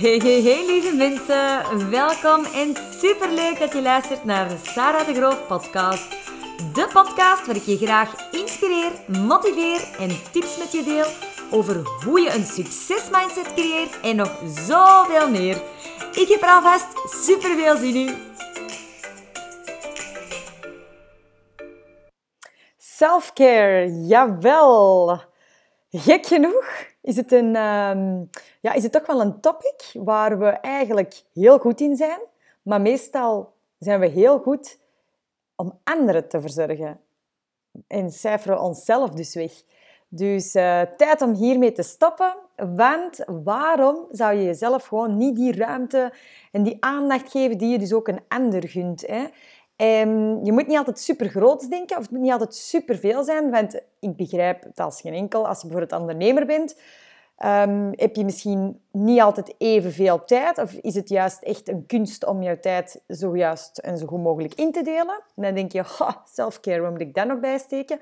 Hey, hey, hey lieve mensen. Welkom en superleuk dat je luistert naar de Sarah de Groof podcast. De podcast waar ik je graag inspireer, motiveer en tips met je deel over hoe je een succesmindset creëert en nog zoveel meer. Ik heb er alvast super veel zin in. Selfcare, jawel. Gek genoeg is het, een, ehm, ja, is het toch wel een topic waar we eigenlijk heel goed in zijn. Maar meestal zijn we heel goed om anderen te verzorgen. En cijferen onszelf dus weg. Dus uh, tijd om hiermee te stoppen. Want waarom zou je jezelf gewoon niet die ruimte en die aandacht geven die je dus ook een ander gunt? Hè? Um, je moet niet altijd super groot denken of het moet niet altijd super veel zijn. Want ik begrijp het als geen enkel. Als je bijvoorbeeld ondernemer bent, um, heb je misschien niet altijd evenveel tijd. Of is het juist echt een kunst om jouw tijd zo juist en zo goed mogelijk in te delen? En dan denk je, self-care, waar moet ik daar nog bij steken?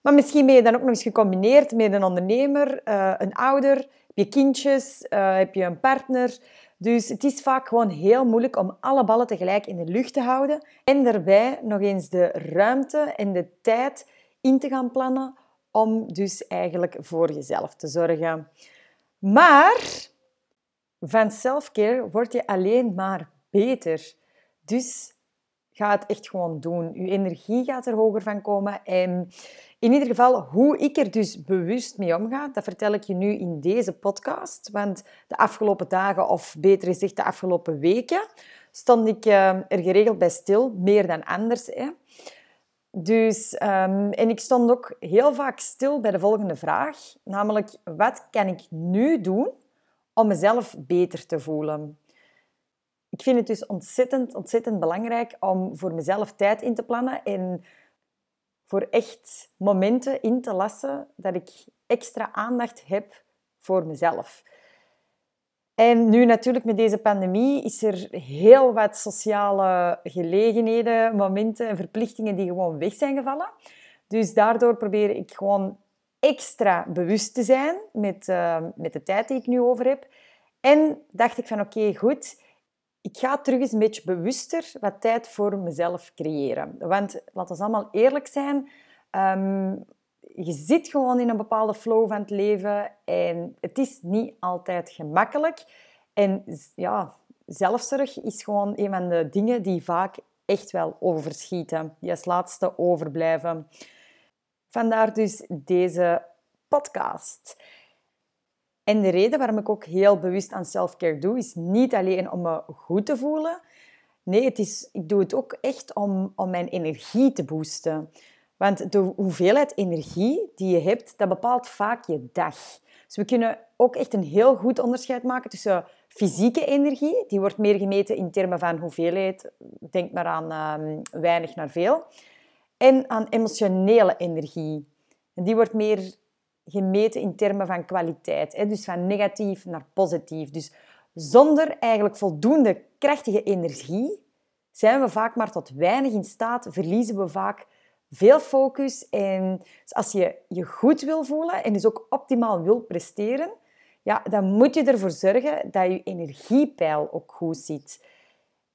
Maar misschien ben je dan ook nog eens gecombineerd met een ondernemer, uh, een ouder, heb je kindjes, uh, heb je een partner. Dus het is vaak gewoon heel moeilijk om alle ballen tegelijk in de lucht te houden en daarbij nog eens de ruimte en de tijd in te gaan plannen om dus eigenlijk voor jezelf te zorgen. Maar van selfcare word je alleen maar beter. Dus ga het echt gewoon doen. Je energie gaat er hoger van komen. En in ieder geval, hoe ik er dus bewust mee omga, dat vertel ik je nu in deze podcast. Want de afgelopen dagen, of beter gezegd de afgelopen weken, stond ik eh, er geregeld bij stil, meer dan anders. Hè. Dus, um, en ik stond ook heel vaak stil bij de volgende vraag, namelijk wat kan ik nu doen om mezelf beter te voelen? Ik vind het dus ontzettend, ontzettend belangrijk om voor mezelf tijd in te plannen en voor echt momenten in te lassen dat ik extra aandacht heb voor mezelf. En nu natuurlijk met deze pandemie is er heel wat sociale gelegenheden, momenten en verplichtingen die gewoon weg zijn gevallen. Dus daardoor probeer ik gewoon extra bewust te zijn met, uh, met de tijd die ik nu over heb. En dacht ik van oké, goed, ik ga terug eens een beetje bewuster wat tijd voor mezelf creëren. Want laten we allemaal eerlijk zijn, um, je zit gewoon in een bepaalde flow van het leven en het is niet altijd gemakkelijk. En ja, zelfzorg is gewoon een van de dingen die vaak echt wel overschieten, die als laatste overblijven. Vandaar dus deze podcast. En de reden waarom ik ook heel bewust aan selfcare doe, is niet alleen om me goed te voelen. Nee, het is, ik doe het ook echt om, om mijn energie te boosten. Want de hoeveelheid energie die je hebt, dat bepaalt vaak je dag. Dus we kunnen ook echt een heel goed onderscheid maken tussen fysieke energie, die wordt meer gemeten in termen van hoeveelheid, denk maar aan um, weinig naar veel, en aan emotionele energie. En die wordt meer gemeten in termen van kwaliteit, hè? dus van negatief naar positief. Dus zonder eigenlijk voldoende krachtige energie zijn we vaak maar tot weinig in staat, verliezen we vaak veel focus. En als je je goed wil voelen en dus ook optimaal wil presteren, ja, dan moet je ervoor zorgen dat je energiepeil ook goed zit.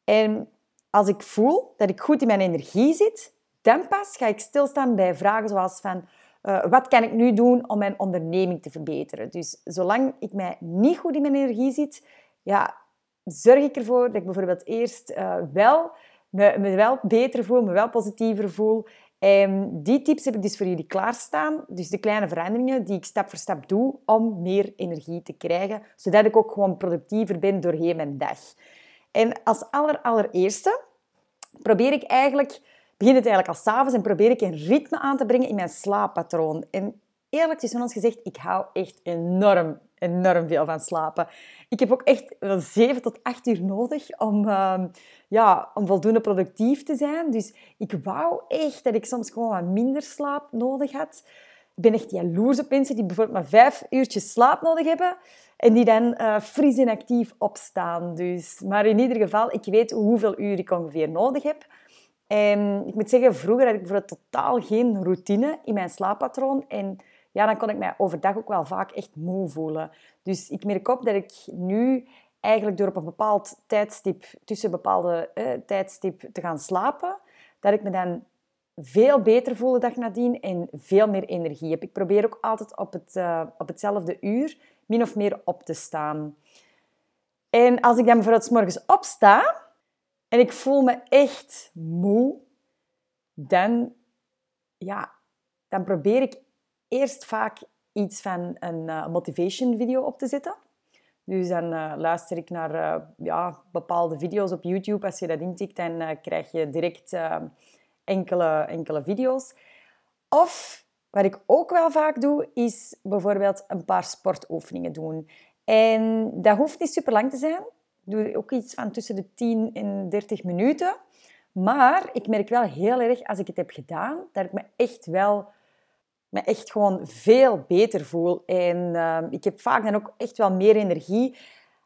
En als ik voel dat ik goed in mijn energie zit, dan pas ga ik stilstaan bij vragen zoals van... Uh, wat kan ik nu doen om mijn onderneming te verbeteren? Dus zolang ik mij niet goed in mijn energie zit, ja, zorg ik ervoor dat ik bijvoorbeeld eerst uh, wel me, wel beter voel, me wel positiever voel Um, die tips heb ik dus voor jullie klaarstaan. Dus de kleine veranderingen die ik stap voor stap doe om meer energie te krijgen, zodat ik ook gewoon productiever ben doorheen mijn dag. En als aller, allereerste probeer ik eigenlijk, begin het eigenlijk al s'avonds en probeer ik een ritme aan te brengen in mijn slaappatroon. En eerlijk tussen ons gezegd, ik hou echt enorm, enorm veel van slapen. Ik heb ook echt wel 7 tot 8 uur nodig om, uh, ja, om voldoende productief te zijn. Dus ik wou echt dat ik soms gewoon wat minder slaap nodig had. Ik ben echt jaloers op mensen die bijvoorbeeld maar vijf uurtjes slaap nodig hebben en die dan uh, fris en actief opstaan. Dus, maar in ieder geval, ik weet hoeveel uur ik ongeveer nodig heb. En ik moet zeggen, vroeger had ik bijvoorbeeld totaal geen routine in mijn slaappatroon. En ja, dan kon ik mij overdag ook wel vaak echt moe voelen. Dus ik merk op dat ik nu eigenlijk door op een bepaald tijdstip, tussen bepaalde eh, tijdstip te gaan slapen, dat ik me dan veel beter voel de dag nadien en veel meer energie heb. Ik probeer ook altijd op, het, uh, op hetzelfde uur min of meer op te staan. En als ik dan bijvoorbeeld s morgens opsta en ik voel me echt moe, dan, ja, dan probeer ik eerst vaak iets van een uh, motivation video op te zetten. Dus dan uh, luister ik naar uh, ja, bepaalde video's op YouTube. Als je dat intikt, dan krijg je direct enkele, enkele video's. Of wat ik ook wel vaak doe, is bijvoorbeeld een paar sportoefeningen doen. En dat hoeft niet super lang te zijn. Ik doe ook iets van tussen de 10 en 30 minuten. Maar ik merk wel heel erg, als ik het heb gedaan, dat ik me echt wel me echt gewoon veel beter voel. En uh, ik heb vaak dan ook echt wel meer energie.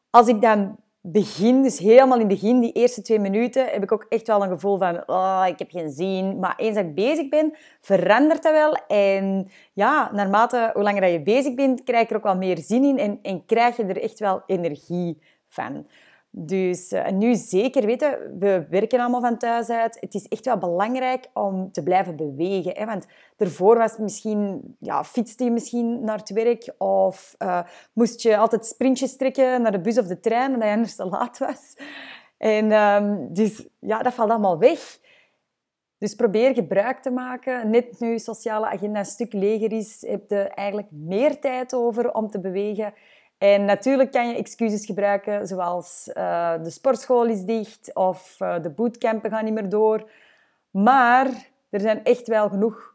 Als ik dan begin, dus helemaal in het begin, die eerste twee minuten, heb ik ook echt wel een gevoel van, oh, ik heb geen zin. Maar eens dat ik bezig ben, verandert dat wel. En ja, naarmate hoe langer je bezig bent, krijg je er ook wel meer zin in en, en krijg je er echt wel energie van. Dus uh, nu zeker weten, we werken allemaal van thuis uit. Het is echt wel belangrijk om te blijven bewegen. Hè? Want daarvoor was misschien, ja, fietste je misschien naar het werk of uh, moest je altijd sprintjes trekken naar de bus of de trein omdat je anders te laat was. En um, dus ja, dat valt allemaal weg. Dus probeer gebruik te maken. Net nu sociale agenda een stuk leger is, heb je eigenlijk meer tijd over om te bewegen. En natuurlijk kan je excuses gebruiken, zoals uh, de sportschool is dicht of uh, de bootcampen gaan niet meer door. Maar er zijn echt wel genoeg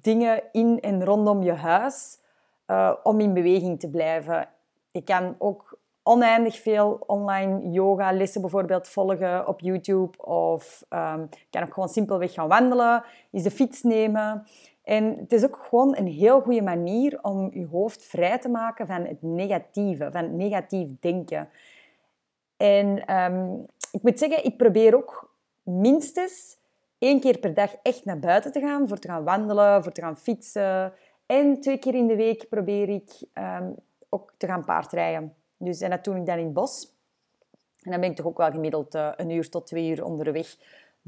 dingen in en rondom je huis uh, om in beweging te blijven. Je kan ook oneindig veel online yoga lessen bijvoorbeeld volgen op YouTube. Of um, je kan ook gewoon simpelweg gaan wandelen, eens de fiets nemen. En het is ook gewoon een heel goede manier om je hoofd vrij te maken van het negatieve, van negatief denken. En ehm, ik moet zeggen, ik probeer ook minstens één keer per dag echt naar buiten te gaan, voor te gaan wandelen, voor te gaan fietsen. En twee keer in de week probeer ik um, ook te gaan paardrijden. Dus, en dat doe ik dan in het bos. En dan ben ik toch ook wel gemiddeld uh, een uur tot twee uur onderweg.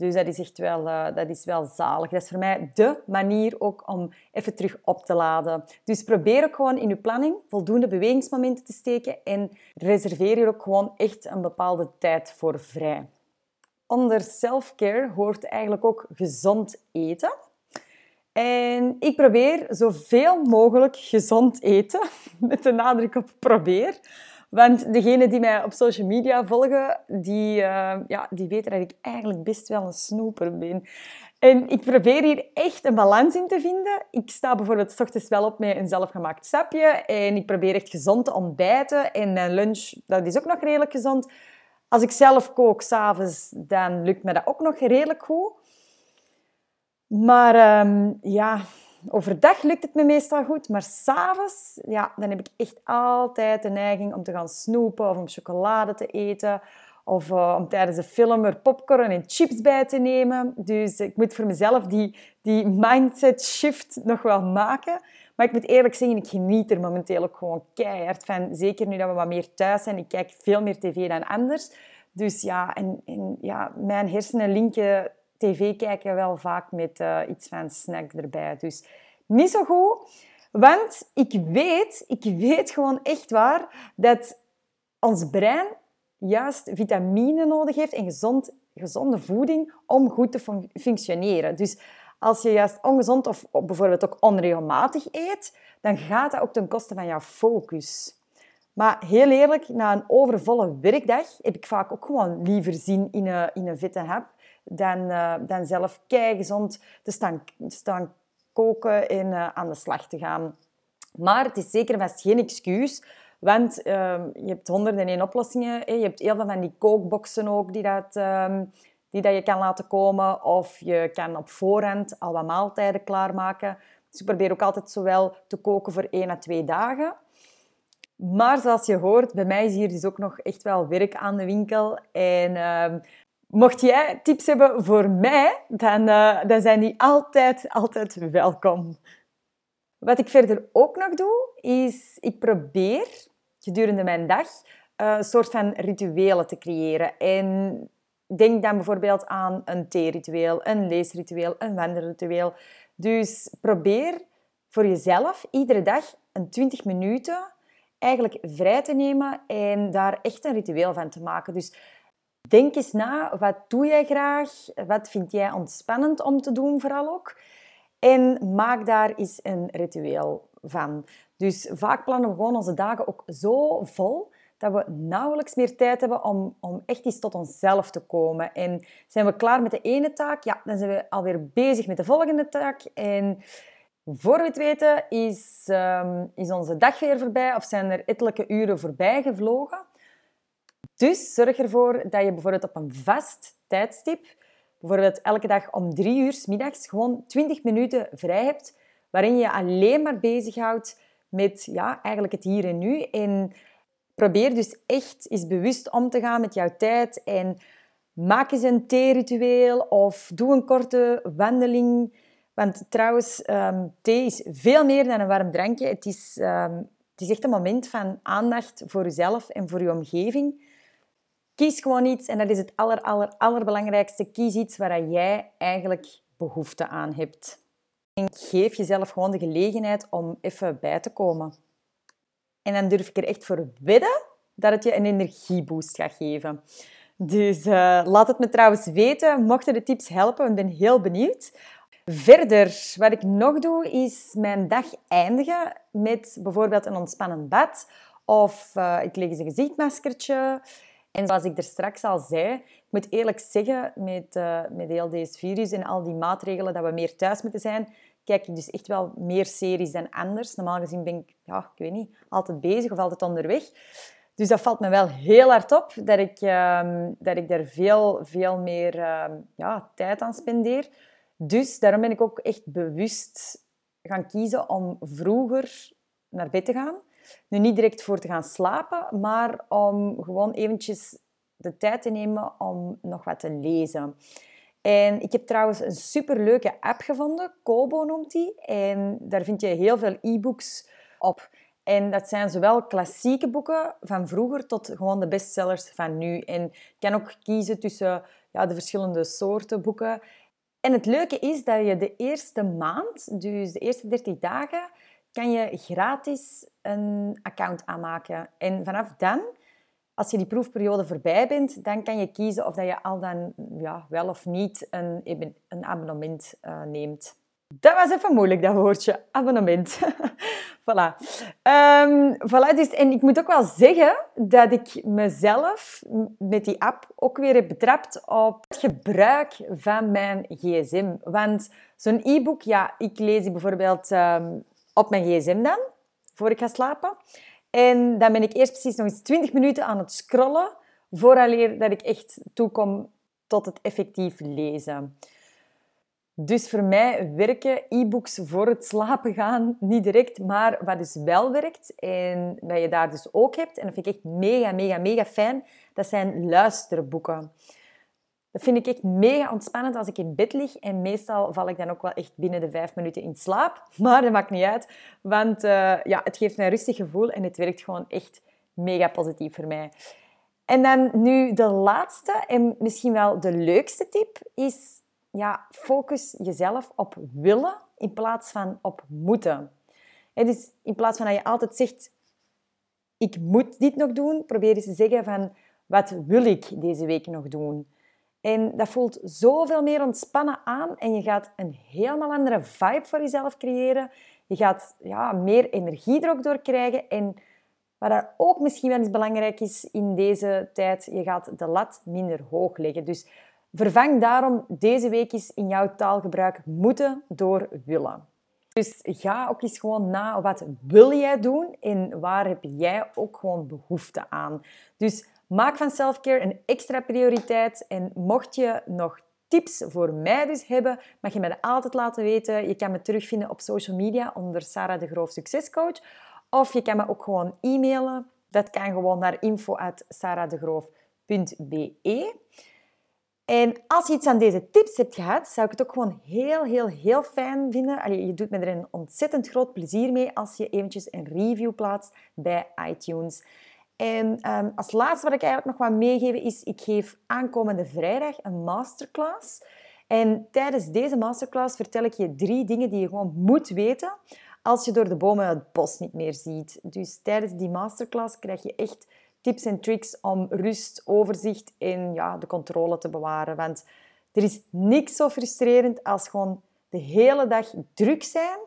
Dus dat is echt wel, uh, dat is wel zalig. Dat is voor mij dé manier ook om even terug op te laden. Dus probeer ook gewoon in je planning voldoende bewegingsmomenten te steken en reserveer je ook gewoon echt een bepaalde tijd voor vrij. Onder self-care hoort eigenlijk ook gezond eten. En ik probeer zoveel mogelijk gezond eten, met de nadruk op probeer. Want degenen die mij op social media volgen, die, uh, ja, die weten dat ik eigenlijk best wel een snoeper ben. En ik probeer hier echt een balans in te vinden. Ik sta bijvoorbeeld s ochtends wel op met een zelfgemaakt sapje. En ik probeer echt gezond te ontbijten. En mijn lunch, dat is ook nog redelijk gezond. Als ik zelf kook s'avonds, dan lukt me dat ook nog redelijk goed. Maar um, ja, overdag lukt het me meestal goed, maar s'avonds, ja, dan heb ik echt altijd de neiging om te gaan snoepen of om chocolade te eten. Of uh, om tijdens de film er popcorn en chips bij te nemen. Dus ik moet voor mezelf die, die mindset shift nog wel maken. Maar ik moet eerlijk zeggen, ik geniet er momenteel ook gewoon keihard van. Zeker nu dat we wat meer thuis zijn. Ik kijk veel meer tv dan anders. Dus ja, en, en ja, mijn hersenen linken tv kijken wel vaak met uh, iets van snack erbij. Dus niet zo goed. Want ik weet, ik weet gewoon echt waar dat ons brein juist vitamine nodig heeft en gezond, gezonde voeding om goed te functioneren. Dus als je juist ongezond of bijvoorbeeld ook onregelmatig eet, dan gaat dat ook ten koste van jouw focus. Maar heel eerlijk, na een overvolle werkdag heb ik vaak ook gewoon liever zin in een, in een vette hap dan, uh, dan zelf gezond te staan, staan koken en uh, aan de slag te gaan. Maar het is zeker vast geen excuus, want uh, je hebt honderden en oplossingen. Hè. Je hebt heel veel van die kookboxen ook die, dat, uh, die dat je kan laten komen. Of je kan op voorhand al wat maaltijden klaarmaken. Dus ik probeer ook altijd zowel te koken voor één à twee dagen. Maar zoals je hoort, bij mij is hier dus ook nog echt wel werk aan de winkel. En ehm, Mocht jij tips hebben voor mij, dan, uh, dan zijn die altijd, altijd welkom. Wat ik verder ook nog doe, is ik probeer gedurende mijn dag eh, een soort van rituelen te creëren. En denk dan bijvoorbeeld aan een theeritueel, een leesritueel, een wandelritueel. Dus probeer voor jezelf iedere dag een 20 minuten eigenlijk vrij te nemen en daar echt een ritueel van te maken. Dus denk eens na, wat doe jij graag? Wat vind jij ontspannend om te doen vooral ook? En maak daar eens een ritueel van. Dus vaak plannen we gewoon onze dagen ook zo vol dat we nauwelijks meer tijd hebben om, om echt eens tot onszelf te komen. En zijn we klaar met de ene taak, ja, dan zijn we alweer bezig met de volgende taak. En voor we het weten is, um, is onze dag weer voorbij of zijn er ettelijke uren voorbij gevlogen. Dus zorg ervoor dat je bijvoorbeeld op een vast tijdstip, bijvoorbeeld elke dag om drie uur s middags, gewoon 20 minuten vrij hebt, waarin je alleen maar bezighoudt met ja, eigenlijk het hier en nu. En probeer dus echt eens bewust om te gaan met jouw tijd en maak eens een theeritueel of doe een korte wandeling want trouwens, um, thee is veel meer dan een warm drankje. Het is, um, het is echt een moment van aandacht voor jezelf en voor je omgeving. Kies gewoon iets en dat is het aller, aller, allerbelangrijkste. Kies iets waar jij eigenlijk behoefte aan hebt. En geef jezelf gewoon de gelegenheid om even bij te komen. En dan durf ik er echt voor wedden dat het je een energieboost gaat geven. Dus uh, laat het me trouwens weten, mochten de tips helpen. Ik ben heel benieuwd. Verder, wat ik nog doe, is mijn dag eindigen met bijvoorbeeld een ontspannend bad. Of uh, ik leg eens een gezichtmaskertje. En zoals ik er straks al zei, ik moet eerlijk zeggen, met, uh, met heel deze virus en al die maatregelen dat we meer thuis moeten zijn, kijk ik dus echt wel meer series dan anders. Normaal gezien ben ik, ja, ik weet niet, altijd bezig of altijd onderweg. Dus dat valt me wel heel hard op, dat ik, uh, dat ik daar veel, veel meer ehm, ja, tijd aan spendeer. Dus daarom ben ik ook echt bewust gaan kiezen om vroeger naar bed te gaan. Nu niet direct voor te gaan slapen, maar om gewoon eventjes de tijd te nemen om nog wat te lezen. En ik heb trouwens een superleuke app gevonden, Kobo noemt die. En daar vind je heel veel e-books op. En dat zijn zowel klassieke boeken van vroeger tot gewoon de bestsellers van nu. En je kan ook kiezen tussen ja, de verschillende soorten boeken. En het leuke is dat je de eerste maand, dus de eerste 30 dagen, kan je gratis een account aanmaken. En vanaf dan, als je die proefperiode voorbij bent, dan kan je kiezen of dat je al dan ja, wel of niet een, een abonnement uh, neemt. Dat was even moeilijk, dat woordje. Abonnement. voilà. Um, voilà dus, en ik moet ook wel zeggen dat ik mezelf met die app ook weer heb betrapt op het gebruik van mijn gsm. Want zo'n e-book, ja, ik lees die bijvoorbeeld um, op mijn gsm dan, voor ik ga slapen. En dan ben ik eerst precies nog eens 20 minuten aan het scrollen, vooraleer dat ik echt toekom tot het effectief lezen. Dus voor mij werken e-books voor het slapen gaan niet direct, maar wat dus wel werkt en wat je daar dus ook hebt, en dat vind ik echt mega, mega, mega fijn, dat zijn luisterboeken. Dat vind ik echt mega ontspannend als ik in bed lig en meestal val ik dan ook wel echt binnen de vijf minuten in slaap, maar dat maakt niet uit, want uh, ja, het geeft mij een rustig gevoel en het werkt gewoon echt mega positief voor mij. En dan nu de laatste en misschien wel de leukste tip is ja, focus jezelf op willen in plaats van op moeten. En dus in plaats van dat je altijd zegt, ik moet dit nog doen, probeer eens te zeggen van, wat wil ik deze week nog doen? En dat voelt zoveel meer ontspannen aan en je gaat een helemaal andere vibe voor jezelf creëren. Je gaat ja, meer energie er ook door krijgen. En wat ook misschien wel eens belangrijk is in deze tijd, je gaat de lat minder hoog leggen. Dus Vervang daarom deze week in jouw taalgebruik moeten door willen. Dus ga ook eens gewoon na wat wil jij doen en waar heb jij ook gewoon behoefte aan. Dus maak van selfcare een extra prioriteit en mocht je nog tips voor mij dus hebben, mag je mij dat altijd laten weten. Je kan me terugvinden op social media onder Sarah de Groof Succescoach of je kan me ook gewoon e-mailen. Dat kan gewoon naar info@saradegroof.be. En als je iets aan deze tips hebt gehad, zou ik het ook gewoon heel, heel, heel fijn vinden. Allee, je doet me er een ontzettend groot plezier mee als je eventjes een review plaatst bij iTunes. En ehm, als laatste wat ik eigenlijk nog wil meegeven is, ik geef aankomende vrijdag een masterclass. En tijdens deze masterclass vertel ik je drie dingen die je gewoon moet weten als je door de bomen het bos niet meer ziet. Dus tijdens die masterclass krijg je echt tips en tricks om rust, overzicht en ja, de controle te bewaren. Want er is niks zo frustrerend als gewoon de hele dag druk zijn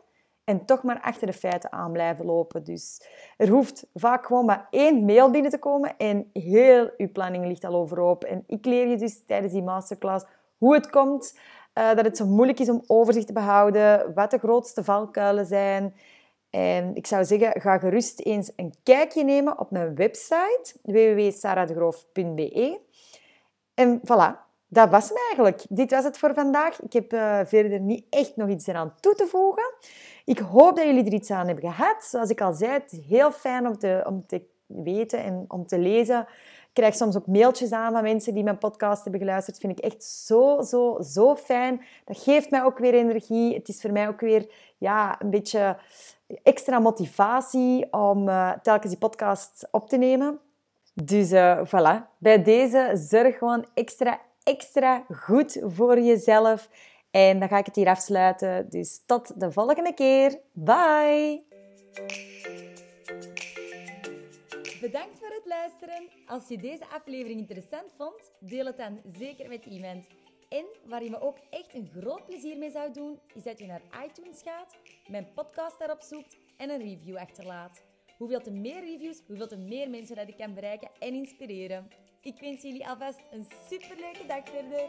en toch maar achter de feiten aan blijven lopen. Dus er hoeft vaak gewoon maar één mail binnen te komen en heel je planning ligt al overhoop. En ik leer je dus tijdens die masterclass hoe het komt uh, dat het zo moeilijk is om overzicht te behouden, wat de grootste valkuilen zijn. En ik zou zeggen, ga gerust eens een kijkje nemen op mijn website www.saradegroof.be. En voilà, dat was hem eigenlijk. Dit was het voor vandaag. Ik heb uh, verder niet echt nog iets eraan toe te voegen. Ik hoop dat jullie er iets aan hebben gehad. Zoals ik al zei, het is heel fijn om te, om te weten en om te lezen. Ik krijg soms ook mailtjes aan van mensen die mijn podcast hebben geluisterd. Dat vind ik echt zo, zo, zo fijn. Dat geeft mij ook weer energie. Het is voor mij ook weer ja, een beetje extra motivatie om uh, telkens die podcast op te nemen. Dus uh, voilà, bij deze zorg gewoon extra, extra goed voor jezelf. En dan ga ik het hier afsluiten. Dus tot de volgende keer. Bye! Bedankt voor het luisteren. Als je deze aflevering interessant vond, deel het dan zeker met iemand. En waar je me ook echt een groot plezier mee zou doen, is dat je naar iTunes gaat, mijn podcast daarop zoekt en een review achterlaat. Hoeveel te meer reviews, hoeveel te meer mensen dat ik kan bereiken en inspireren. Ik wens jullie alvast een superleuke dag verder.